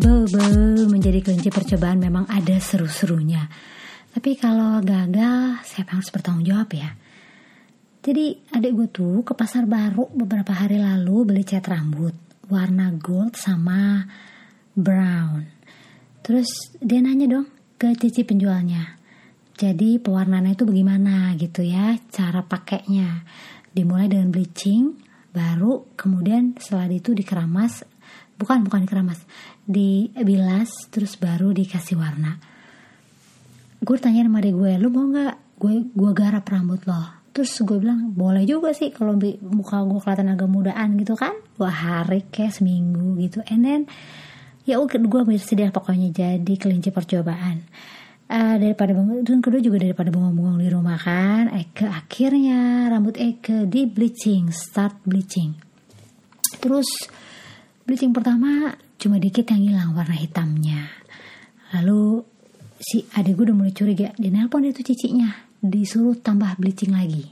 Bobo menjadi kelinci percobaan memang ada seru-serunya. Tapi kalau gagal, siapa yang harus bertanggung jawab ya? Jadi adik gue tuh ke pasar baru beberapa hari lalu beli cat rambut warna gold sama brown. Terus dia nanya dong ke cici penjualnya. Jadi pewarnaannya itu bagaimana gitu ya cara pakainya. Dimulai dengan bleaching, baru kemudian setelah itu dikeramas bukan bukan dikeramas dibilas terus baru dikasih warna. Gue tanya sama adik gue lu mau nggak? Gue gue garap rambut lo. Terus gue bilang boleh juga sih kalau muka gue kelihatan agak mudaan gitu kan? Dua hari kayak seminggu gitu. And then ya udah gue bersedia pokoknya jadi kelinci percobaan. Uh, daripada dan kedua juga daripada bengong-bengong di rumah kan Eke akhirnya rambut Eke di bleaching start bleaching. Terus bleaching pertama cuma dikit yang hilang warna hitamnya. Lalu si adik gue udah mulai curiga dia nelpon itu cicinya disuruh tambah bleaching lagi.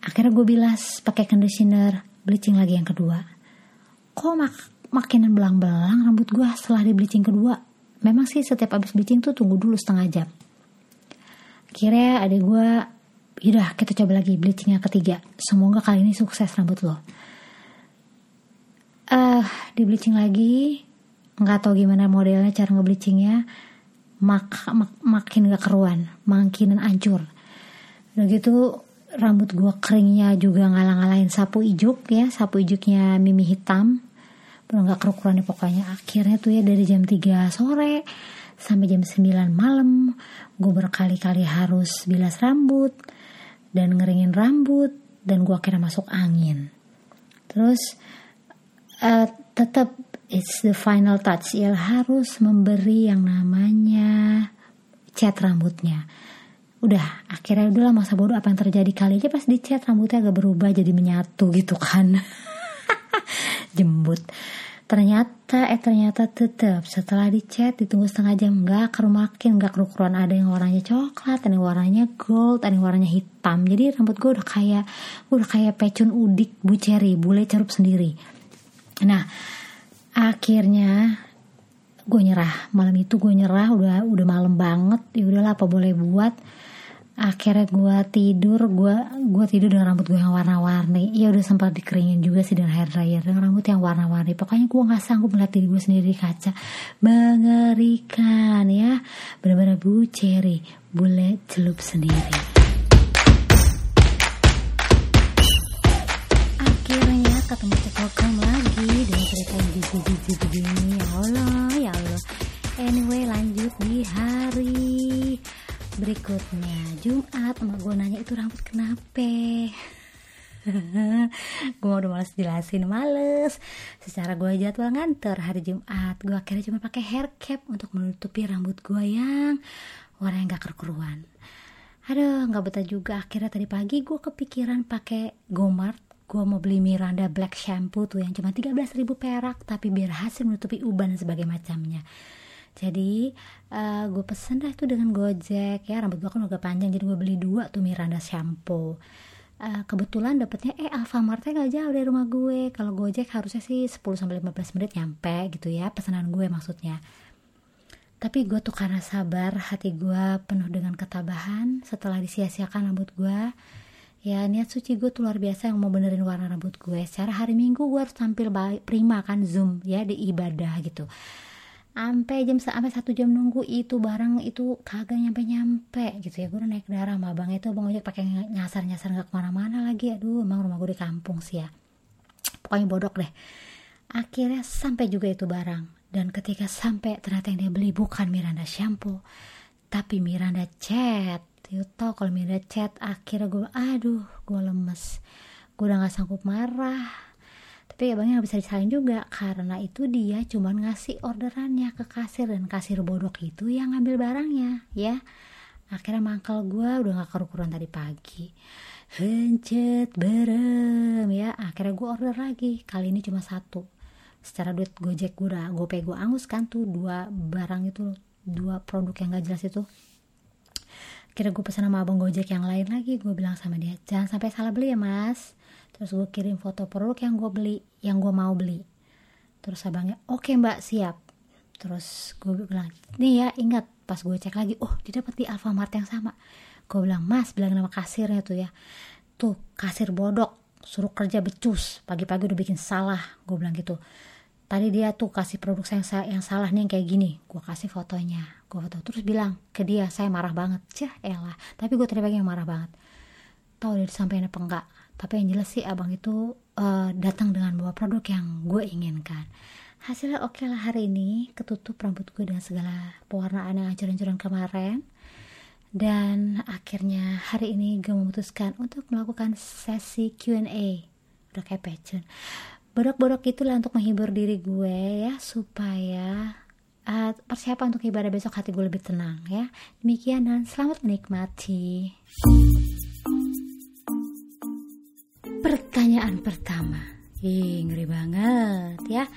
Akhirnya gue bilas pakai conditioner bleaching lagi yang kedua. Kok mak makinan belang-belang rambut gue setelah di bleaching kedua? Memang sih setiap abis bleaching tuh tunggu dulu setengah jam. Akhirnya adik gue Yaudah kita coba lagi bleaching yang ketiga. Semoga kali ini sukses rambut lo uh, di bleaching lagi. Nggak tahu gimana modelnya cara ngebleachingnya. Mak, mak makin gak keruan makin ancur udah gitu rambut gua keringnya juga ngalang-ngalain sapu ijuk ya sapu ijuknya mimi hitam. Belum gak kerukuran pokoknya. Akhirnya tuh ya dari jam 3 sore sampai jam 9 malam gue berkali-kali harus bilas rambut dan ngeringin rambut dan gue akhirnya masuk angin. Terus uh, tetap it's the final touch. Ya harus memberi yang namanya cat rambutnya. Udah akhirnya udahlah masa bodoh apa yang terjadi kali aja pas dicat rambutnya agak berubah jadi menyatu gitu kan. Jembut. Ternyata eh ternyata tetap. Setelah dicat ditunggu setengah jam nggak kerumakin nggak kerukuran. Ada yang warnanya coklat ada yang warnanya gold ada yang warnanya hitam. Jadi rambut gue udah kayak udah kayak pecun udik bu cherry bule cerup sendiri Nah, akhirnya gue nyerah. Malam itu gue nyerah, udah udah malam banget. Ya udahlah apa boleh buat. Akhirnya gue tidur, gue gue tidur dengan rambut gue yang warna-warni. Ya udah sempat dikeringin juga sih dengan hair dryer dengan rambut yang warna-warni. Pokoknya gue nggak sanggup melihat diri gue sendiri di kaca. Mengerikan ya, benar-benar bu cherry, bule celup sendiri. Ketemu Cekokam lagi dengan cerita yang jijik-jijik begini ya Allah ya Allah anyway lanjut di hari berikutnya Jumat emak gue nanya itu rambut kenapa gue udah males jelasin males secara gue jadwal nganter hari Jumat gue akhirnya cuma pakai hair cap untuk menutupi rambut gue yang warna yang gak keruan aduh nggak betah juga akhirnya tadi pagi gue kepikiran pakai gomart gue mau beli Miranda Black Shampoo tuh yang cuma 13 ribu perak tapi biar hasil menutupi uban dan sebagainya macamnya. Jadi uh, eh, gue pesen dah itu dengan gojek ya. Rambut gue kan agak panjang jadi gue beli dua tuh Miranda shampoo. Uh, kebetulan dapetnya eh Alfamartnya gak jauh dari rumah gue. Kalau gojek harusnya sih 10 sampai 15 menit nyampe gitu ya pesanan gue maksudnya. Tapi gue tuh karena sabar hati gue penuh dengan ketabahan setelah disia-siakan rambut gue ya niat suci gue tuh luar biasa yang mau benerin warna rambut gue. Secara hari minggu gue harus tampil baik prima kan zoom ya di ibadah gitu. Sampai jam sampai satu jam nunggu itu barang itu kagak nyampe nyampe gitu ya. Gue udah naik darah sama bang itu bang ojek pakai nyasar nyasar nggak ke mana-mana lagi. Aduh emang rumah gue di kampung sih ya. Pokoknya bodok deh. Akhirnya sampai juga itu barang. Dan ketika sampai ternyata yang dia beli bukan Miranda shampoo tapi Miranda cat you tau kalau miranda chat akhirnya gue aduh gue lemes. Gue udah gak sanggup marah. Tapi ya bang gak bisa disalahin juga karena itu dia cuma ngasih orderannya ke kasir dan kasir bodoh itu yang ngambil barangnya ya. Akhirnya mangkal gue udah gak kerukuran tadi pagi. Hencet berem ya. Akhirnya gue order lagi. Kali ini cuma satu. Secara duit gojek gue udah gue gue angus kan tuh dua barang itu dua produk yang gak jelas itu kira gue pesan sama abang gojek yang lain lagi gue bilang sama dia jangan sampai salah beli ya mas. Terus gue kirim foto produk yang gue beli yang gue mau beli. Terus abangnya oke okay, mbak siap. Terus gue bilang nih ya ingat. Pas gue cek lagi oh dia dapat di Alfamart yang sama. Gue bilang mas bilang nama kasirnya tuh ya. Tuh kasir bodok suruh kerja becus pagi-pagi udah bikin salah gue bilang gitu tadi dia tuh kasih produk yang, yang salah nih yang kayak gini. Gue kasih fotonya gue foto. Terus bilang ke dia saya marah banget. Cah elah. Tapi gue pagi yang marah banget. Tahu dia disampaikan apa enggak. Tapi yang jelas sih abang itu uh, datang dengan bawa produk yang gue inginkan. Hasilnya oke okay lah hari ini. Ketutup rambut gue dengan segala pewarnaan yang hancur-hancuran kemarin. Dan akhirnya hari ini gue memutuskan untuk melakukan sesi Q&A udah kayak pecun bodok-bodok itulah untuk menghibur diri gue ya supaya uh, persiapan untuk ibadah besok hati gue lebih tenang ya demikian dan selamat menikmati pertanyaan pertama Ih, ngeri banget ya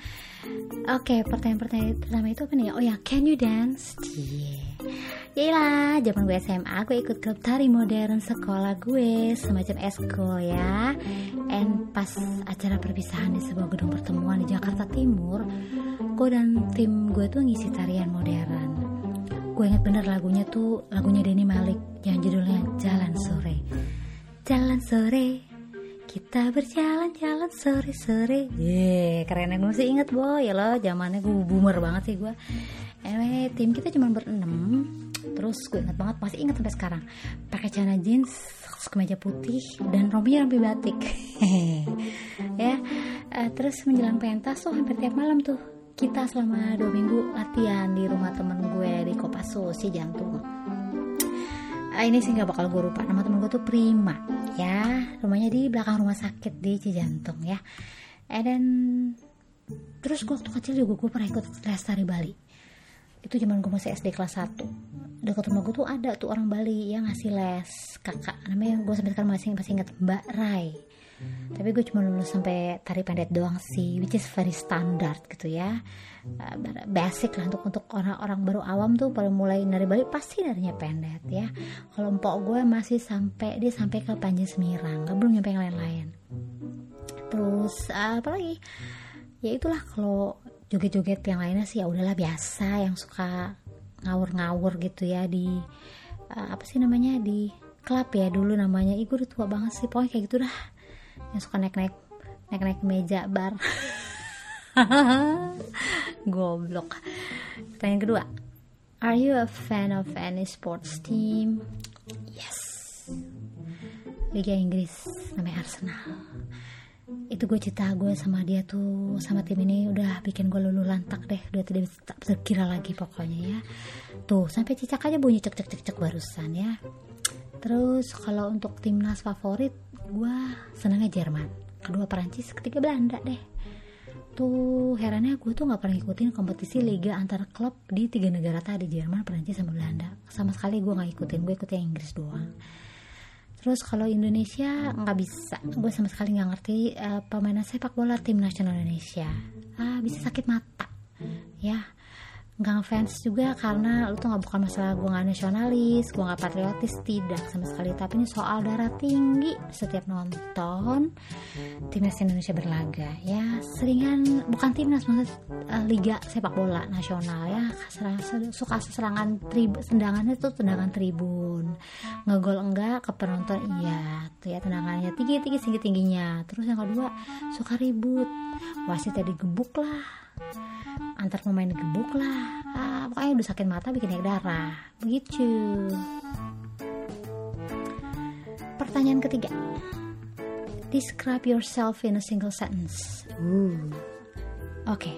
Oke, pertanyaan-pertanyaan pertama itu apa nih? Oh ya, can you dance? Yeah. Iya zaman gue SMA gue ikut klub tari modern sekolah gue semacam esko ya. And pas acara perpisahan di sebuah gedung pertemuan di Jakarta Timur, gue dan tim gue tuh ngisi tarian modern. Gue inget bener lagunya tuh lagunya Denny Malik yang judulnya Jalan Sore. Jalan Sore, kita berjalan-jalan sore-sore Yeay, keren gue masih inget boy ya lo zamannya gue boomer banget sih gue anyway tim kita cuma berenam terus gue inget banget masih inget sampai sekarang. Pakai celana jeans kemeja putih dan rompinya rompi batik. Ya uh, terus menjelang pentas tuh hampir tiap malam tuh kita selama dua minggu latihan di rumah temen gue di Kopasu si jantung. Uh, ini sih nggak bakal gue lupa nama temen gue tuh Prima ya. Rumahnya di belakang rumah sakit di Cijantung ya. And then terus gue waktu kecil juga gue pernah ikut les tari Bali itu zaman gue masih SD kelas 1 dekat rumah gue tuh ada tuh orang Bali yang ngasih les. Kakak namanya gue sampai sekarang masih masih inget Mbak Rai. Tapi gue cuma lulus sampai tari pendek doang sih which is very standard gitu ya. Uh, basic lah untuk untuk orang-orang baru awam tuh pada mulai dari Bali pasti darinya pendek ya. Kalau empok gue masih sampai dia sampai ke Panji Semirang gak belum nyampe yang lain-lain. Terus uh, apa lagi? Ya itulah kalau joget-joget yang lainnya sih ya udahlah biasa yang suka ngawur-ngawur gitu ya di uh, apa sih namanya di klub ya dulu namanya. Ih gue udah tua banget sih pokoknya kayak gitu dah. Yang suka naik-naik naik-naik meja bar. Goblok. Pertanyaan kedua. Are you a fan of any sports team? Yes. Liga Inggris namanya Arsenal itu gue cerita gue sama dia tuh sama tim ini udah bikin gue luluh lantak deh. Udah tidak tak terkira lagi pokoknya ya. Tuh sampai cicak aja bunyi cek cek cek cek barusan ya. Terus kalau untuk timnas favorit gue senangnya Jerman. Kedua Perancis ketiga Belanda deh. Tuh herannya gue tuh nggak pernah ngikutin kompetisi liga antar klub di tiga negara tadi Jerman Perancis sama Belanda. Sama sekali gue nggak ikutin gue ikutnya Inggris doang terus kalau Indonesia nggak bisa. Gue sama sekali nggak ngerti uh, pemain sepak bola tim nasional Indonesia. Ah bisa sakit mata. Ya nggak ngefans juga karena lu tuh nggak bukan masalah gue nggak nasionalis gue nggak patriotis tidak sama sekali. Tapi ini soal darah tinggi. Setiap nonton timnas Indonesia berlaga. Ya seringan bukan timnas maksud uh, liga sepak bola nasional. Ya serang, suka serangan tribun tendangannya tuh tendangan tribun. Ngegol enggak ke penonton iya. Tuh ya tendangannya tinggi tinggi tinggi tingginya terus yang kedua suka ribut. Wasitnya digebuk lah antar pemain gebuk lah. Ah, pokoknya udah sakit mata bikin naik darah. Begitu. Pertanyaan ketiga. Describe yourself in a single sentence. Oke. Okay.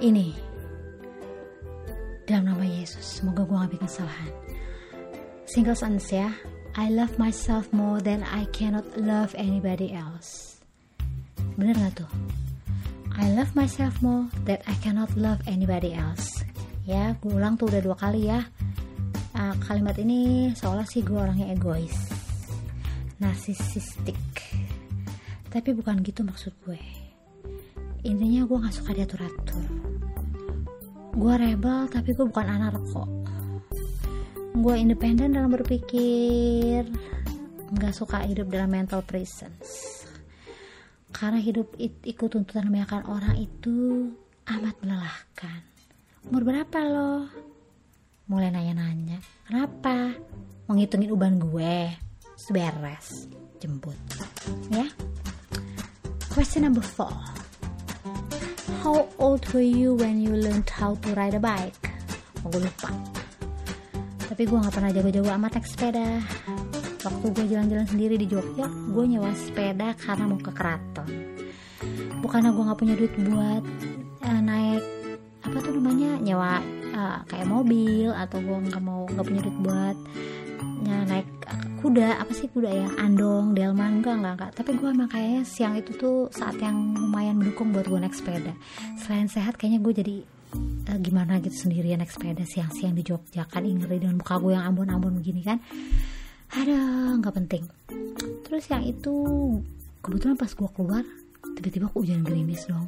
ini. Dalam nama Yesus semoga gue gak bikin kesalahan. Single sentence ya. I love myself more than I cannot love anybody else. Bener gak tuh I love myself more that I cannot love anybody else. Ya, gue ulang tuh udah dua kali ya. Uh, kalimat ini seolah sih gue orangnya egois, narsisistik. Tapi bukan gitu maksud gue. Intinya gue gak suka diatur-atur. Gue rebel tapi gue bukan anak kok. Gue independen dalam berpikir. Gak suka hidup dalam mental prisons karena hidup ikut tuntutan kebanyakan orang itu amat melelahkan. Kan umur berapa lo? Mulai nanya-nanya. Kenapa? Mau ngitungin uban gue? Seberes. Jemput ya? Question number four. How old were you when you learned how to ride a bike? Oh, gue lupa. Tapi gue gak pernah jago-jago amat naik sepeda waktu gue jalan-jalan sendiri di Jogja gue nyewa sepeda karena mau ke keraton. Bukannya gue gak punya duit buat uh, naik apa tuh namanya nyewa uh, kayak mobil atau gue nggak mau nggak punya duit buat ya, naik kuda apa sih kuda ya andong delman enggak enggak enggak. Tapi gue emang kayaknya siang itu tuh saat yang lumayan mendukung buat gue naik sepeda. Selain sehat kayaknya gue jadi uh, gimana gitu sendirian naik sepeda siang-siang di Jogja. Kan ngeri dengan muka gue yang ambon-ambon begini kan ada nggak penting. Terus yang itu kebetulan pas gue keluar tiba-tiba aku hujan gerimis dong.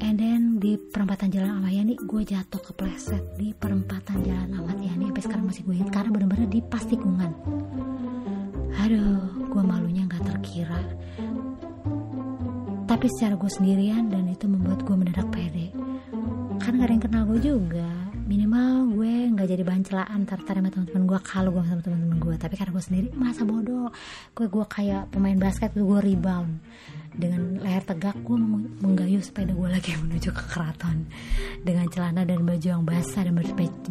And then di perempatan jalan Ahmad Yani gue jatuh kepleset di perempatan jalan Ahmad Yani sampai sekarang masih gue ingat karena bener-bener di pas tikungan aduh gue malunya nggak terkira. Tapi secara gue sendirian dan itu membuat gue mendadak pede. Kan gak ada yang kenal gue juga minimal gue nggak jadi bahan celaan tartar sama teman-teman gue kalau gue sama teman-teman gue tapi karena gue sendiri masa bodoh. Gue gue kayak pemain basket gue rebound. Dengan leher tegak gue menggayuh sepeda gue lagi menuju ke keraton. Dengan celana dan baju yang basah dan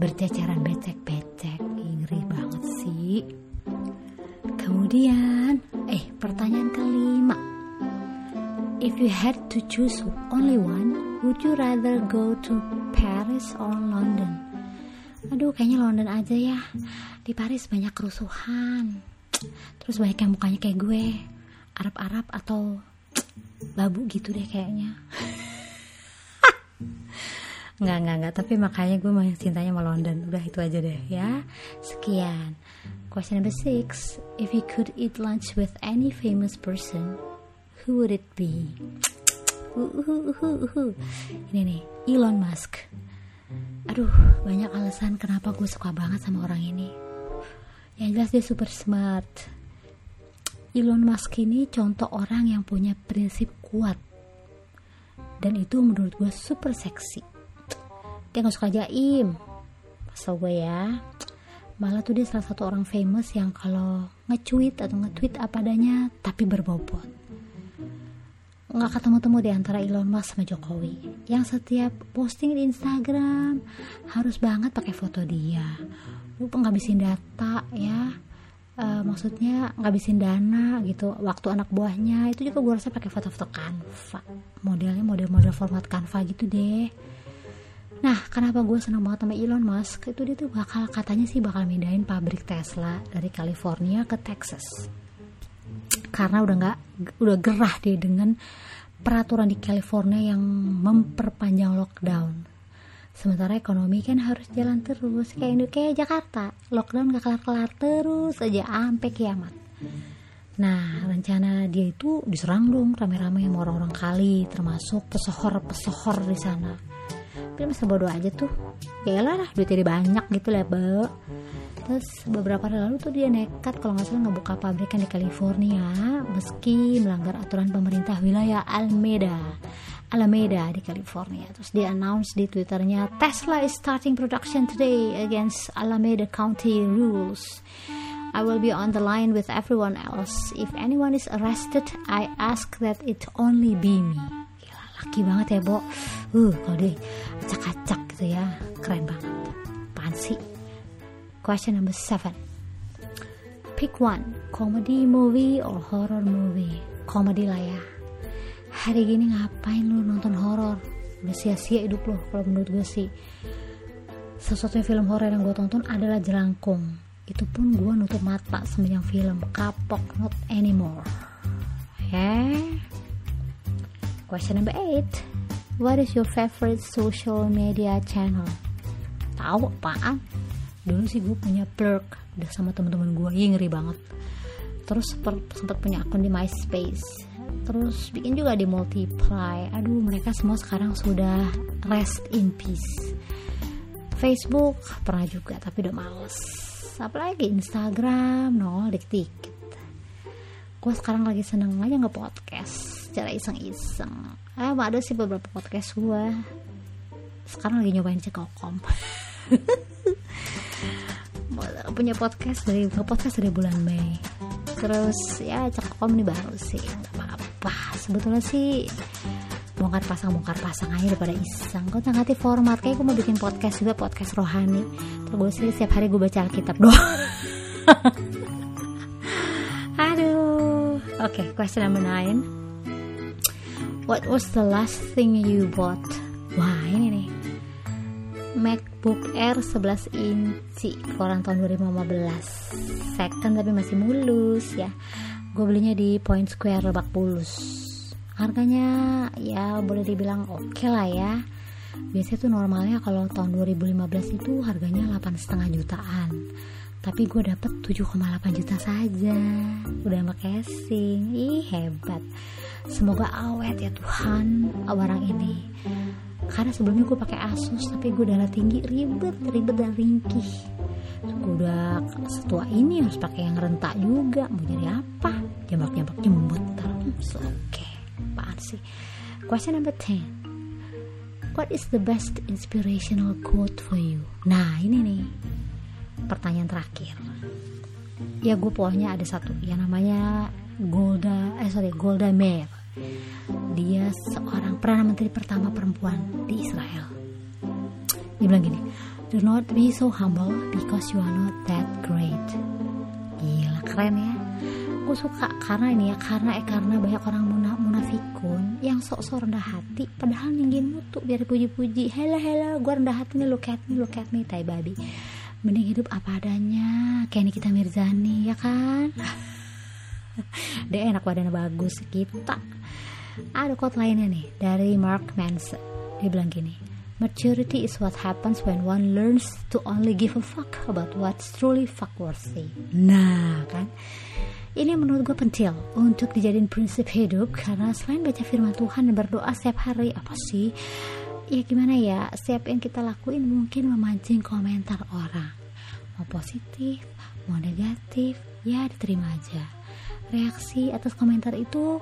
berceceran becek-becek. Ngeri banget sih. Kemudian eh pertanyaan kelima if you had to choose only one would you rather go to Paris or London? Aduh kayaknya London aja ya. Di Paris banyak kerusuhan. Terus banyak yang mukanya kayak gue. Arab-Arab atau babu gitu deh kayaknya. Nggak nggak nggak. Tapi makanya gue mau cintanya sama London. Udah itu aja deh ya. Sekian. Question number six. If you could eat lunch with any famous person who would it be? Ini nih Elon Musk. Aduh banyak alasan kenapa gue suka banget sama orang ini. Yang jelas dia super smart. Elon Musk ini contoh orang yang punya prinsip kuat. Dan itu menurut gue super seksi. Dia gak suka jaim. Pasal gue ya? Malah tuh dia salah satu orang famous yang kalau nge-tweet atau nge-tweet apa adanya tapi berbobot nggak ketemu-temu di antara Elon Musk sama Jokowi. Yang setiap posting di Instagram harus banget pakai foto dia. Lu ngabisin data ya. Uh, maksudnya ngabisin dana gitu waktu anak buahnya. Itu juga gue rasa pakai foto-foto Canva. Modelnya model-model format Canva gitu deh. Nah kenapa gue senang banget sama Elon Musk? Itu dia tuh bakal katanya sih bakal mindahin pabrik Tesla dari California ke Texas karena udah nggak udah gerah deh dengan peraturan di California yang memperpanjang lockdown. Sementara ekonomi kan harus jalan terus kayak ini kayak Jakarta. Lockdown gak kelar-kelar terus aja sampai kiamat. Nah rencana dia itu diserang dong rame-rame sama orang-orang kali termasuk pesohor-pesohor di sana. Tapi masa bodoh aja tuh. Ya lah duitnya banyak gitu lah terus beberapa hari lalu tuh dia nekat kalau nggak salah ngebuka pabrikan di California meski melanggar aturan pemerintah wilayah Alameda Alameda di California. Terus dia announce di twitternya Tesla is starting production today against Alameda County rules. I will be on the line with everyone else. If anyone is arrested, I ask that it only be me. Gila, laki banget ya, Bo. Uh, kalau dia acak-acak gitu ya. Keren banget. Apaan sih? Question number seven. Pick one, comedy movie or horror movie. Comedy lah ya. Hari gini ngapain lu nonton horor udah sia-sia hidup lo kalau menurut gue sih. Sesuatu film horor yang gue tonton adalah jelangkung. Itu pun gue nutup mata semenjak film. Kapok not anymore. Ya. Question number eight. What is your favorite social media channel? Tahu apaan dulu sih gue punya plurk udah sama teman-teman gue iya ngeri banget. Terus sempat punya akun di MySpace. Terus bikin juga di multiply. Aduh mereka semua sekarang sudah rest in peace. Facebook pernah juga tapi udah males. Apalagi Instagram no dikit-dikit. Gue sekarang lagi seneng aja nge podcast cara iseng-iseng ah ada sih beberapa podcast gue sekarang lagi nyobain cekokom punya podcast dari podcast dari bulan Mei. Terus ya cekokom ini baru sih nggak apa-apa. Sebetulnya sih bongkar pasang bongkar pasang aja daripada iseng. Gue ganti format? Kayak gue mau bikin podcast juga podcast rohani. Terus gue sih setiap hari gue baca alkitab doang. Aduh. Oke okay, question number nine. What was the last thing you bought? Wah ini nih MacBook Air 11 inci keluaran tahun 2015 second tapi masih mulus ya. Gue belinya di Point Square Lebak Bulus. Harganya ya boleh dibilang oke okay lah ya. Biasanya tuh normalnya kalau tahun 2015 itu harganya 8,5 jutaan. Tapi gue dapet 7,8 juta saja. Udah sama casing. Ih hebat. Semoga awet ya Tuhan barang ini karena sebelumnya gue pakai Asus tapi gue darah tinggi ribet ribet dan ringkih. Gue udah setua ini harus pakai yang rentak juga. Mau jadi apa? Jambak jambak jembut terus oke okay. apaan sih? Question number 10 what is the best inspirational quote for you? Nah ini nih pertanyaan terakhir. Ya gue pokoknya ada satu. Yang namanya Golda eh sorry Golda Meir dia seorang perdana menteri pertama perempuan di Israel. Dia bilang gini do not be so humble because you are not that great. Gila keren ya. Gue suka karena ini ya karena eh karena banyak orang munaf munafikun yang sok-sok rendah hati padahal ninggin mutu biar puji-puji hela hela gue rendah hati nih look at me look at me tai babi. Mending hidup apa adanya kayak Nikita Mirzani ya kan? Dia enak badannya bagus kita ada quote lainnya nih dari Mark Manson dia bilang gini maturity is what happens when one learns to only give a fuck about what's truly fuck worthy nah kan? Ini menurut gue penting untuk dijadiin prinsip hidup karena selain baca firman Tuhan dan berdoa setiap hari apa sih? Ya gimana ya? Setiap yang kita lakuin mungkin memancing komentar orang. Mau positif mau negatif ya diterima aja. Reaksi atas komentar itu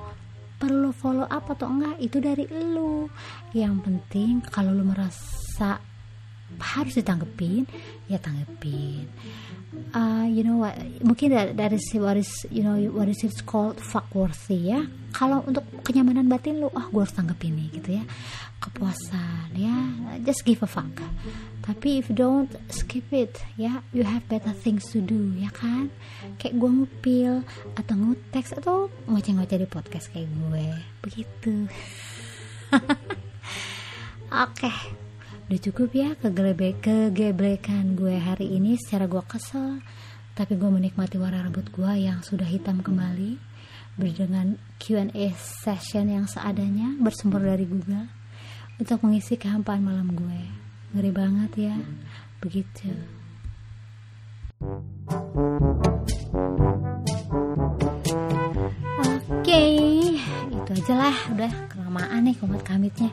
perlu follow up atau enggak itu dari lu. Yang penting kalau lu merasa harus ditanggepin ya tanggepin. Uh, you know what mungkin dari si what is you know what is it called? Fuck worthy ya. Kalau untuk kenyamanan batin lu ah oh, gue harus tanggepin nih gitu ya. Kepuasan ya. Just give a fuck tapi if don't skip it ya. You have better things to do ya kan? Kayak gue ngupil atau nguteks atau ngoceh-ngoceh di podcast kayak gue. Begitu. Oke. Okay udah cukup ya kegelebek kegebrekan gue hari ini. Secara gue kesel tapi gue menikmati warna rambut gue yang sudah hitam kembali. Berdengan Q&A session yang seadanya bersumber dari Google untuk mengisi kehampaan malam gue ngeri banget ya. Begitu. Oke itu aja lah. Udah kelamaan nih komat kamitnya.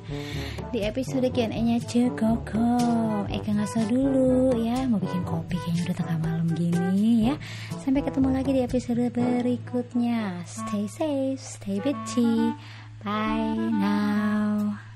Di episode Q&A nya Cekokom Eka ngaso dulu ya. Mau bikin kopi kayaknya udah tengah malam gini ya. Sampai ketemu lagi di episode berikutnya. Stay safe stay bitchy. Bye now